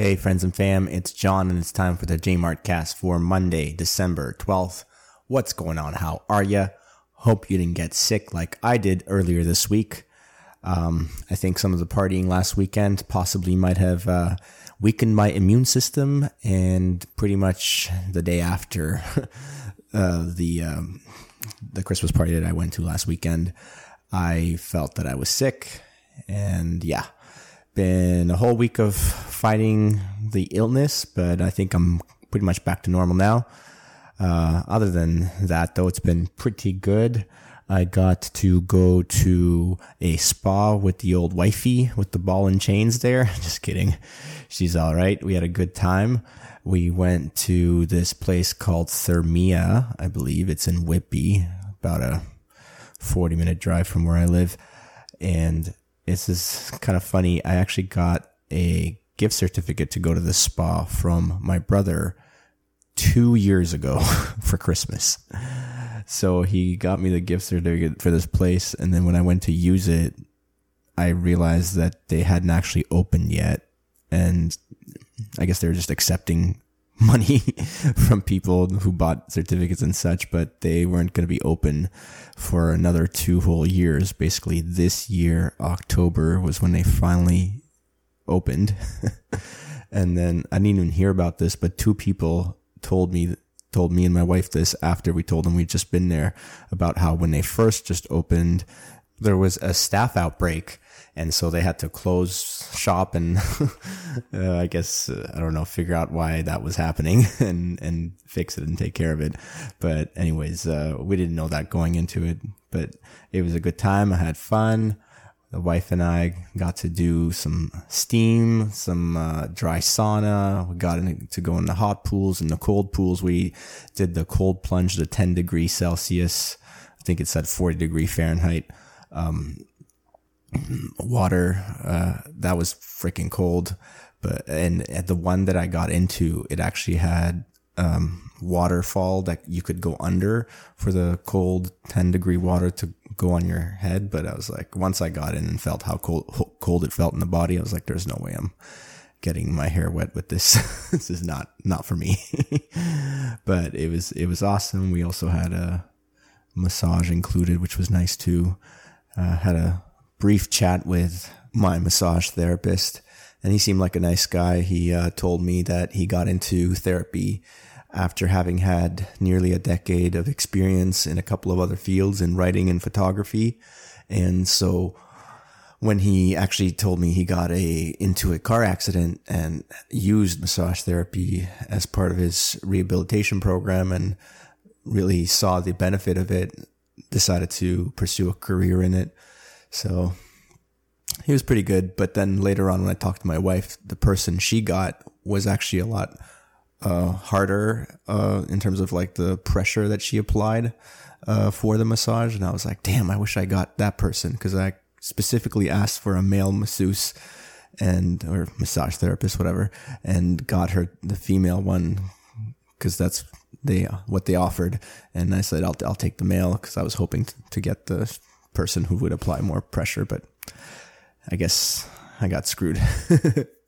Hey, friends and fam, it's John, and it's time for the Jmart cast for Monday, December 12th. What's going on? How are you? Hope you didn't get sick like I did earlier this week. Um, I think some of the partying last weekend possibly might have uh, weakened my immune system, and pretty much the day after uh, the um, the Christmas party that I went to last weekend, I felt that I was sick, and yeah, been a whole week of fighting the illness, but I think I'm pretty much back to normal now. Uh, other than that, though, it's been pretty good. I got to go to a spa with the old wifey with the ball and chains there. Just kidding. She's all right. We had a good time. We went to this place called Thermëa, I believe. It's in Whitby, about a 40 minute drive from where I live. And this is kind of funny. I actually got a gift certificate to go to the spa from my brother two years ago for Christmas. So he got me the gift certificate for this place. And then when I went to use it, I realized that they hadn't actually opened yet. And I guess they were just accepting money from people who bought certificates and such, but they weren't going to be open for another two whole years. Basically, this year, October, was when they finally opened. and then I didn't even hear about this, but two people told me told me and my wife this after we told them we'd just been there about how when they first just opened, there was a staph outbreak and so they had to close shop and uh, I guess uh, I don't know figure out why that was happening and and fix it and take care of it. But anyways, uh, we didn't know that going into it, but it was a good time. I had fun. The wife and I got to do some steam, some uh, dry sauna. We got in, to go in the hot pools and the cold pools. We did the cold plunge to 10 degrees Celsius. I think it said 40 degree Fahrenheit. Um, water. Uh, that was freaking cold. But, and at the one that I got into, it actually had, um, waterfall that you could go under for the cold 10 degree water to go on your head. But I was like, once I got in and felt how cold, cold it felt in the body, I was like, there's no way I'm getting my hair wet with this. this is not, not for me. but it was, it was awesome. We also had a massage included, which was nice too. Uh, had a brief chat with my massage therapist, and he seemed like a nice guy. He uh, told me that he got into therapy after having had nearly a decade of experience in a couple of other fields in writing and photography. And so when he actually told me he got a into a car accident and used massage therapy as part of his rehabilitation program and really saw the benefit of it, decided to pursue a career in it. So he was pretty good. But then later on, when I talked to my wife, the person she got was actually a lot uh, harder uh, in terms of like the pressure that she applied uh, for the massage. And I was like, damn, I wish I got that person because I specifically asked for a male masseuse and or massage therapist, whatever, and got her the female one because that's they what they offered. And I said, I'll I'll take the male because I was hoping to, to get the person who would apply more pressure, but I guess I got screwed.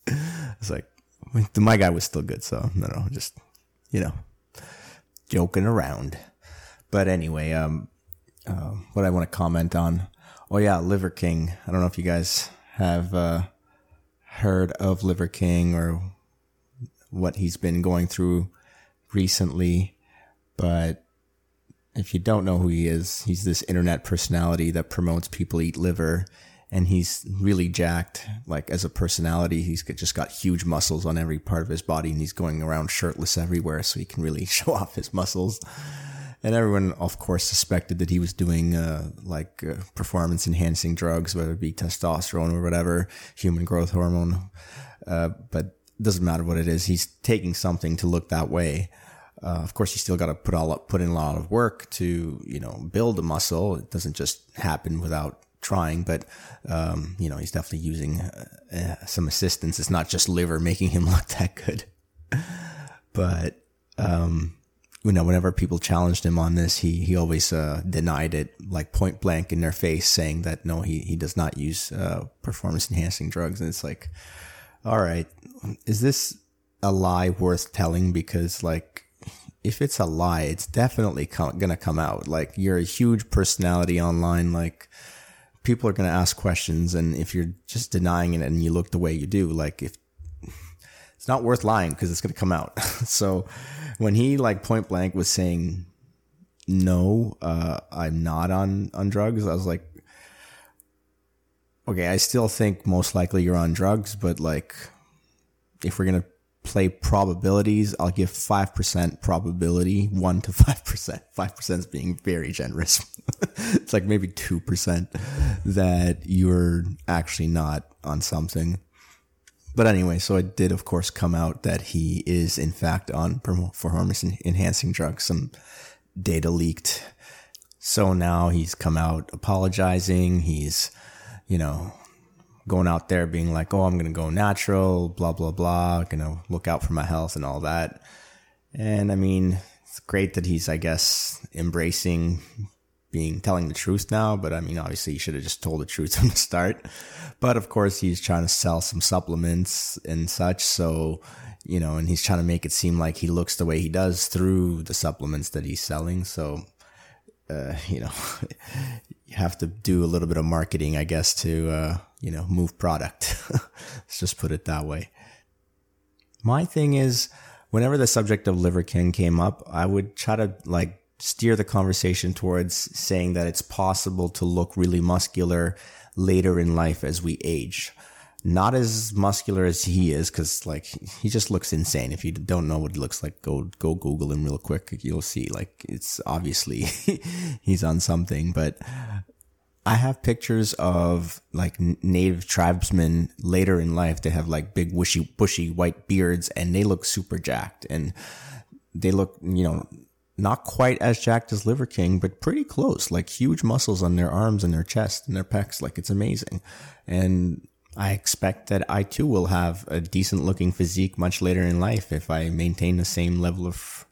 it's like my guy was still good, so no, no, just you know, joking around. But anyway, um, uh, what I want to comment on, oh yeah, Liver King. I don't know if you guys have uh, heard of Liver King or what he's been going through recently, but if you don't know who he is, he's this internet personality that promotes people eat liver and he's really jacked like as a personality. He's just got huge muscles on every part of his body and he's going around shirtless everywhere so he can really show off his muscles. And everyone of course suspected that he was doing uh, like uh, performance enhancing drugs whether it be testosterone or whatever human growth hormone. Uh, but it doesn't matter what it is he's taking something to look that way uh, of course, you still got to put all up, put in a lot of work to, you know, build a muscle. It doesn't just happen without trying, but, um, you know, he's definitely using uh, uh, some assistance. It's not just liver making him look that good. but, um, you know, whenever people challenged him on this, he, he always, uh, denied it like point blank in their face saying that no, he, he does not use, uh, performance enhancing drugs. And it's like, all right, is this a lie worth telling? Because like, if it's a lie, it's definitely gonna come out. Like, you're a huge personality online. Like, people are gonna ask questions, and if you're just denying it and you look the way you do, like, if it's not worth lying because it's gonna come out. so, when he like point blank was saying, "No, uh, I'm not on on drugs," I was like, okay, I still think most likely you're on drugs, but like, if we're gonna play probabilities, I'll give 5% probability, 1 to 5%. 5% is being very generous. it's like maybe 2% that you're actually not on something. But anyway, so it did, of course, come out that he is, in fact, on performance enhancing drugs. Some data leaked. So now he's come out apologizing. He's, you know, going out there being like, oh, I'm going to go natural, blah, blah, blah, going to look out for my health and all that. And I mean, it's great that he's, I guess, embracing being telling the truth now, but I mean, obviously, he should have just told the truth from the start. But of course, he's trying to sell some supplements and such. So, you know, and he's trying to make it seem like he looks the way he does through the supplements that he's selling. So, uh, you know, you have to do a little bit of marketing, I guess, to, uh, you know, move product. Let's just put it that way. My thing is, whenever the subject of Liver King came up, I would try to like steer the conversation towards saying that it's possible to look really muscular later in life as we age. Not as muscular as he is, because like he just looks insane. If you don't know what he looks like, go go Google him real quick. You'll see. Like it's obviously he's on something. But I have pictures of like native tribesmen later in life. They have like big wishy bushy white beards, and they look super jacked, and they look you know not quite as jacked as Liver King, but pretty close. Like huge muscles on their arms and their chest and their pecs. Like it's amazing. And I expect that I too will have a decent looking physique much later in life if I maintain the same level of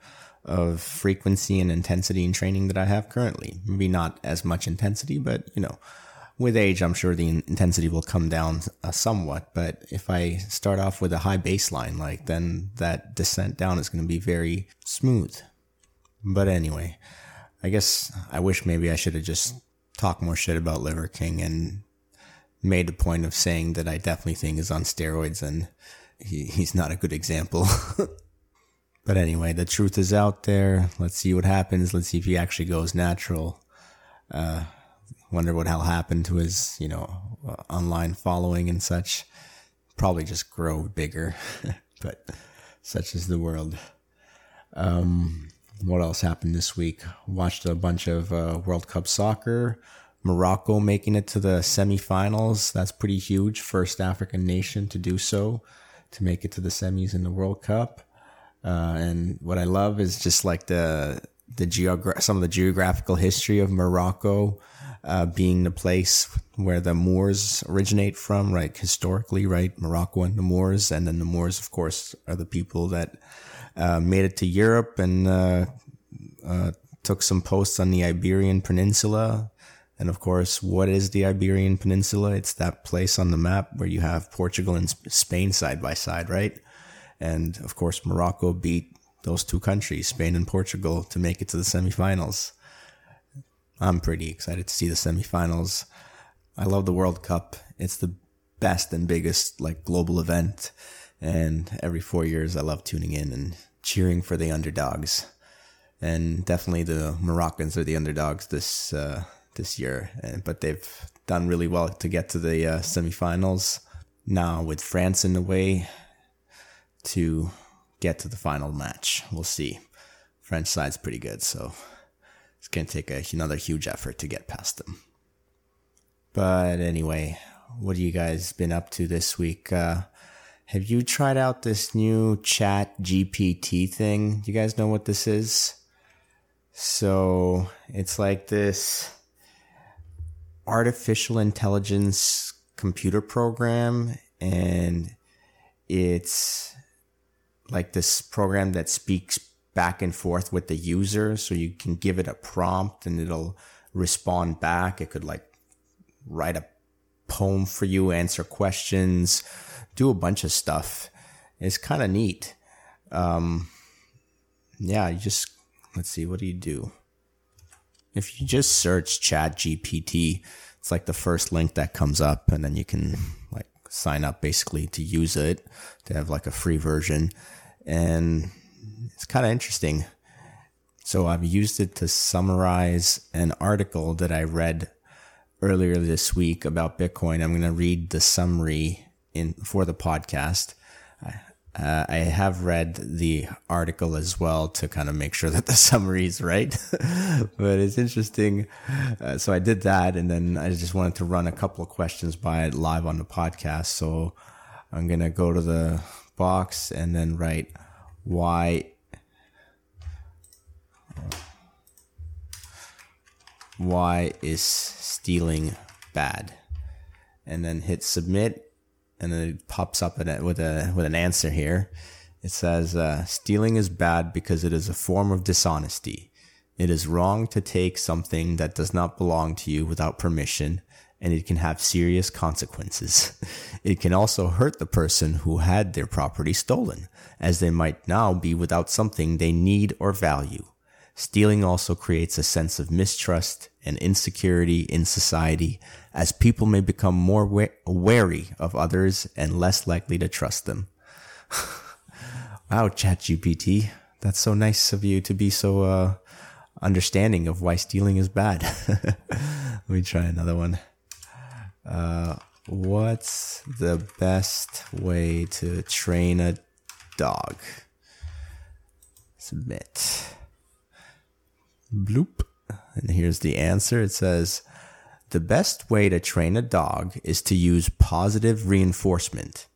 of frequency and intensity in training that I have currently. Maybe not as much intensity, but you know, with age, I'm sure the intensity will come down uh, somewhat. But if I start off with a high baseline, like then that descent down is going to be very smooth. But anyway, I guess I wish maybe I should have just talked more shit about Liver King and made a point of saying that I definitely think is on steroids and he, he's not a good example. but anyway, the truth is out there. Let's see what happens. Let's see if he actually goes natural. Uh, wonder what hell happened to his, you know, uh, online following and such. Probably just grow bigger, but such is the world. Um, what else happened this week? Watched a bunch of uh, World Cup soccer. Morocco making it to the semifinals. That's pretty huge. First African nation to do so, to make it to the semis in the World Cup. Uh, and what I love is just like the the geogra- some of the geographical history of Morocco uh, being the place where the Moors originate from, right? Historically, right? Morocco and the Moors, and then the Moors, of course, are the people that uh, made it to Europe and uh, uh, took some posts on the Iberian Peninsula. And of course, what is the Iberian Peninsula? It's that place on the map where you have Portugal and Spain side by side, right? And of course, Morocco beat those two countries, Spain and Portugal, to make it to the semifinals. I'm pretty excited to see the semifinals. I love the World Cup. It's the best and biggest like global event and every four years, I love tuning in and cheering for the underdogs. And definitely the Moroccans are the underdogs this uh, this year. But they've done really well to get to the uh, semifinals. Now with France in the way to get to the final match, we'll see. French side's pretty good, so it's gonna take a, another huge effort to get past them. But anyway, what have you guys been up to this week? Uh, have you tried out this new chat GPT thing? Do you guys know what this is? So it's like this artificial intelligence computer program and it's like this program that speaks back and forth with the user so you can give it a prompt and it'll respond back it could like write a poem for you answer questions do a bunch of stuff. It's kind of neat. Um, yeah, you just let's see, what do you do? If you just search Chat GPT, it's like the first link that comes up, and then you can like sign up basically to use it to have like a free version, and it's kind of interesting. So I've used it to summarize an article that I read earlier this week about Bitcoin. I'm going to read the summary in for the podcast. Uh, I have read the article as well to kind of make sure that the summary is right, but it's interesting. Uh, so I did that, and then I just wanted to run a couple of questions by it live on the podcast. So I'm gonna go to the box and then write why why is stealing bad, and then hit submit and then it pops up with a with an answer here. It says uh, stealing is bad because it is a form of dishonesty. It is wrong to take something that does not belong to you without permission, and it can have serious consequences. it can also hurt the person who had their property stolen, as they might now be without something they need or value. Stealing also creates a sense of mistrust and insecurity in society as people may become more wa- wary of others and less likely to trust them. wow, ChatGPT. That's so nice of you to be so uh, understanding of why stealing is bad. Let me try another one. Uh, what's the best way to train a dog? Submit. Bloop. And here's the answer. It says, the best way to train a dog is to use positive reinforcement.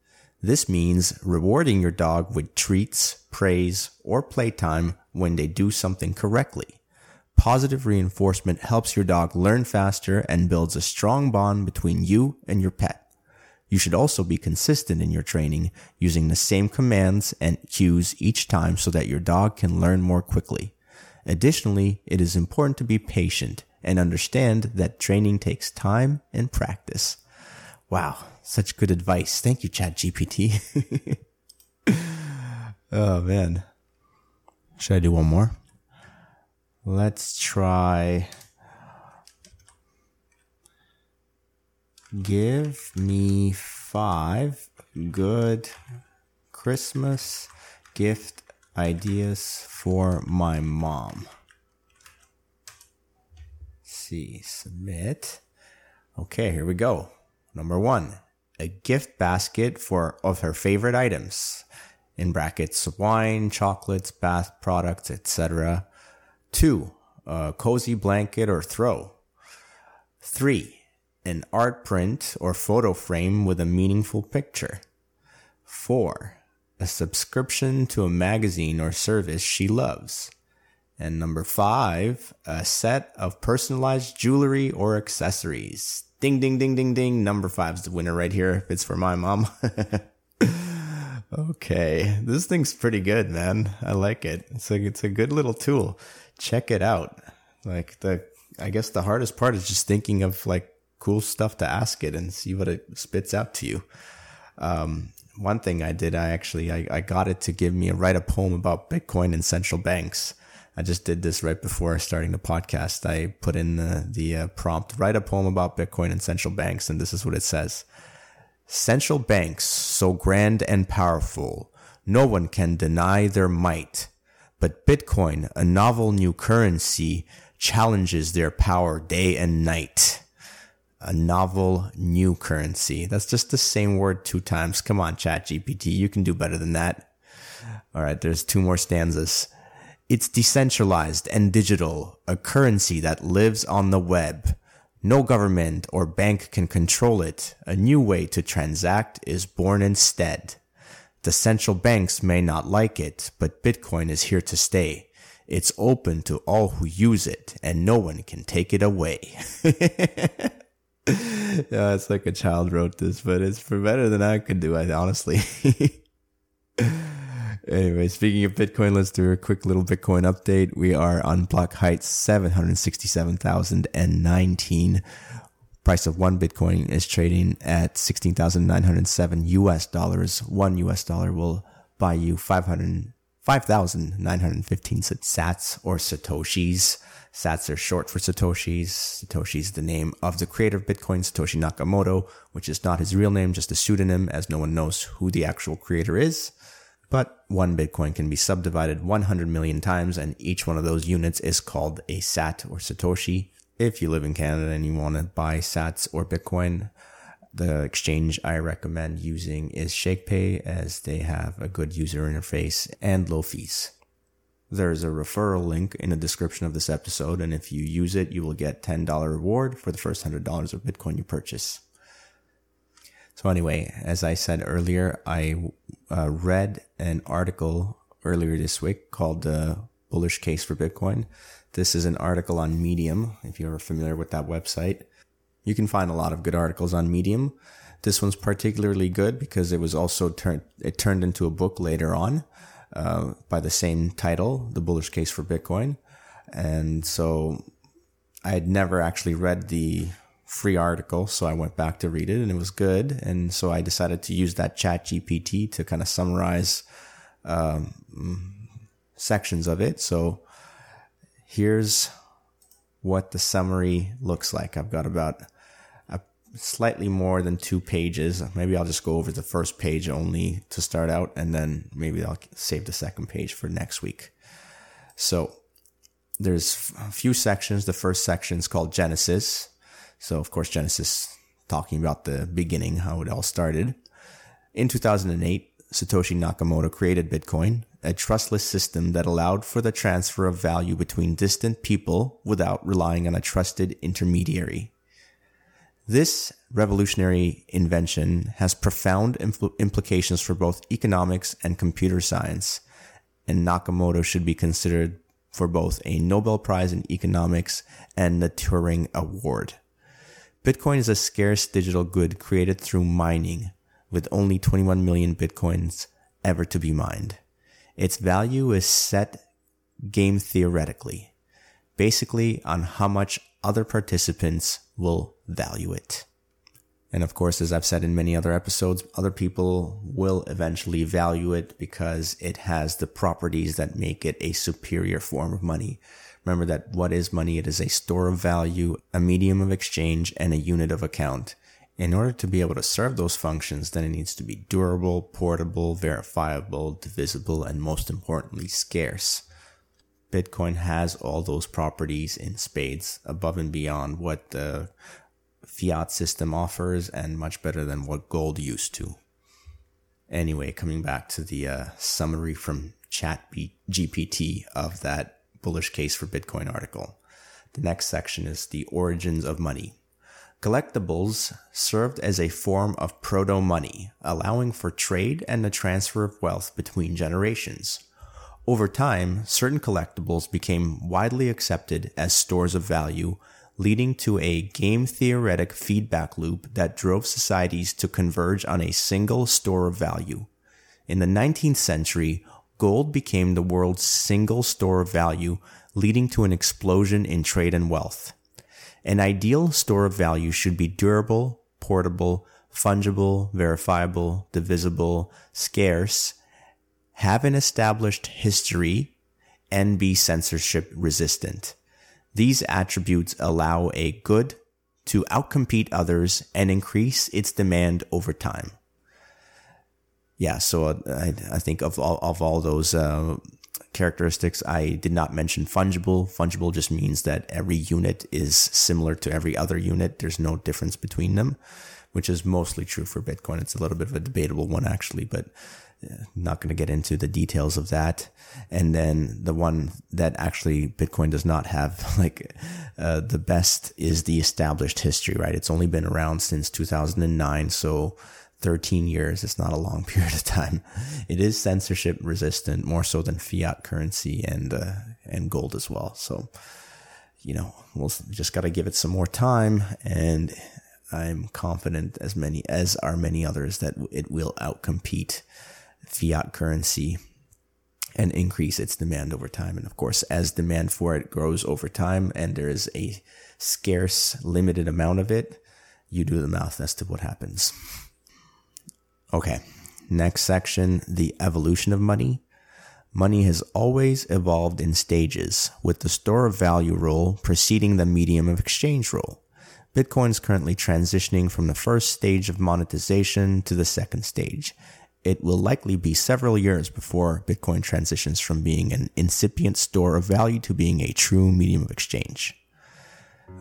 This means rewarding your dog with treats, praise, or playtime when they do something correctly. Positive reinforcement helps your dog learn faster and builds a strong bond between you and your pet. You should also be consistent in your training, using the same commands and cues each time so that your dog can learn more quickly. Additionally, it is important to be patient and understand that training takes time and practice. Wow, such good advice. Thank you, ChatGPT. oh man. Should I do one more? Let's try. Give me five good Christmas gift ideas for my mom. see, submit. Okay, here we go. Number one, a gift basket for of her favorite items. In brackets, wine, chocolates, bath products, etc. Two, a cozy blanket or throw. Three, an art print or photo frame with a meaningful picture. Four, a subscription to a magazine or service she loves. And number five, a set of personalized jewelry or accessories. Ding, ding, ding, ding, ding. Number five's the winner right here. If it's for my mom. okay. This thing's pretty good, man. I like it. It's like, it's a good little tool. Check it out. Like the, I guess the hardest part is just thinking of like cool stuff to ask it and see what it spits out to you. Um, one thing I did, I actually, I, I got it to give me a write a poem about Bitcoin and central banks. I just did this right before starting the podcast. I put in the, the uh, prompt, write a poem about Bitcoin and central banks. And this is what it says. Central banks, so grand and powerful, no one can deny their might. But Bitcoin, a novel new currency, challenges their power day and night. A novel new currency. That's just the same word two times. Come on, ChatGPT, You can do better than that. All right. There's two more stanzas. It's decentralized and digital, a currency that lives on the web. No government or bank can control it. A new way to transact is born instead. The central banks may not like it, but Bitcoin is here to stay. It's open to all who use it, and no one can take it away. yeah, it's like a child wrote this, but it's for better than I could do, I honestly. Anyway, speaking of Bitcoin, let's do a quick little Bitcoin update. We are on block height 767,019. Price of one Bitcoin is trading at 16,907 US dollars. One US dollar will buy you 5,915 sats or satoshis. Sats are short for satoshis. Satoshi is the name of the creator of Bitcoin, Satoshi Nakamoto, which is not his real name, just a pseudonym, as no one knows who the actual creator is. But one Bitcoin can be subdivided 100 million times, and each one of those units is called a sat or satoshi. If you live in Canada and you want to buy sats or Bitcoin, the exchange I recommend using is ShakePay as they have a good user interface and low fees. There's a referral link in the description of this episode, and if you use it, you will get $10 reward for the first $100 of Bitcoin you purchase. So, anyway, as I said earlier, I uh, read an article earlier this week called The Bullish Case for Bitcoin. This is an article on Medium, if you're familiar with that website. You can find a lot of good articles on Medium. This one's particularly good because it was also turned it turned into a book later on uh, by the same title, The Bullish Case for Bitcoin. And so I had never actually read the free article, so I went back to read it and it was good. And so I decided to use that chat GPT to kind of summarize um, sections of it. So here's what the summary looks like. I've got about slightly more than two pages. Maybe I'll just go over the first page only to start out, and then maybe I'll save the second page for next week. So there's a few sections. The first section is called Genesis. So of course, Genesis talking about the beginning, how it all started. In 2008, Satoshi Nakamoto created Bitcoin, a trustless system that allowed for the transfer of value between distant people without relying on a trusted intermediary. This revolutionary invention has profound impl- implications for both economics and computer science, and Nakamoto should be considered for both a Nobel Prize in Economics and the Turing Award. Bitcoin is a scarce digital good created through mining, with only 21 million Bitcoins ever to be mined. Its value is set game theoretically, basically on how much other participants will value it. And of course, as I've said in many other episodes, other people will eventually value it because it has the properties that make it a superior form of money. Remember that what is money? It is a store of value, a medium of exchange, and a unit of account. In order to be able to serve those functions, then it needs to be durable, portable, verifiable, divisible, and most importantly, scarce. Bitcoin has all those properties in spades above and beyond what the fiat system offers and much better than what gold used to. Anyway, coming back to the uh, summary from Chat GPT of that bullish case for Bitcoin article. The next section is the origins of money. Collectibles served as a form of proto money, allowing for trade and the transfer of wealth between generations. Over time, certain collectibles became widely accepted as stores of value, leading to a game theoretic feedback loop that drove societies to converge on a single store of value. In the 19th century, gold became the world's single store of value, leading to an explosion in trade and wealth. An ideal store of value should be durable, portable, fungible, verifiable, divisible, scarce, have an established history, and be censorship resistant. These attributes allow a good to outcompete others and increase its demand over time. Yeah, so I, I think of all, of all those uh, characteristics, I did not mention fungible. Fungible just means that every unit is similar to every other unit. There's no difference between them, which is mostly true for Bitcoin. It's a little bit of a debatable one, actually, but not going to get into the details of that. And then the one that actually Bitcoin does not have, like uh, the best, is the established history. Right? It's only been around since 2009, so 13 years. It's not a long period of time. It is censorship resistant, more so than fiat currency and uh, and gold as well. So, you know, we'll just got to give it some more time and. I'm confident as many as are many others that it will outcompete fiat currency and increase its demand over time. And of course, as demand for it grows over time and there is a scarce, limited amount of it, you do the math as to what happens. Okay, Next section, the evolution of money. Money has always evolved in stages, with the store of value role preceding the medium of exchange role. Bitcoin is currently transitioning from the first stage of monetization to the second stage. It will likely be several years before Bitcoin transitions from being an incipient store of value to being a true medium of exchange.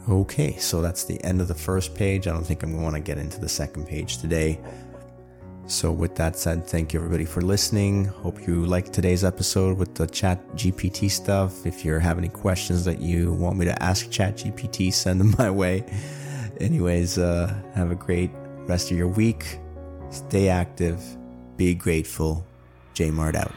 Okay, so that's the end of the first page. I don't think I'm going to want to get into the second page today. So, with that said, thank you everybody for listening. Hope you liked today's episode with the Chat GPT stuff. If you have any questions that you want me to ask Chat GPT, send them my way. Anyways, uh, have a great rest of your week. Stay active, be grateful. J Mart out.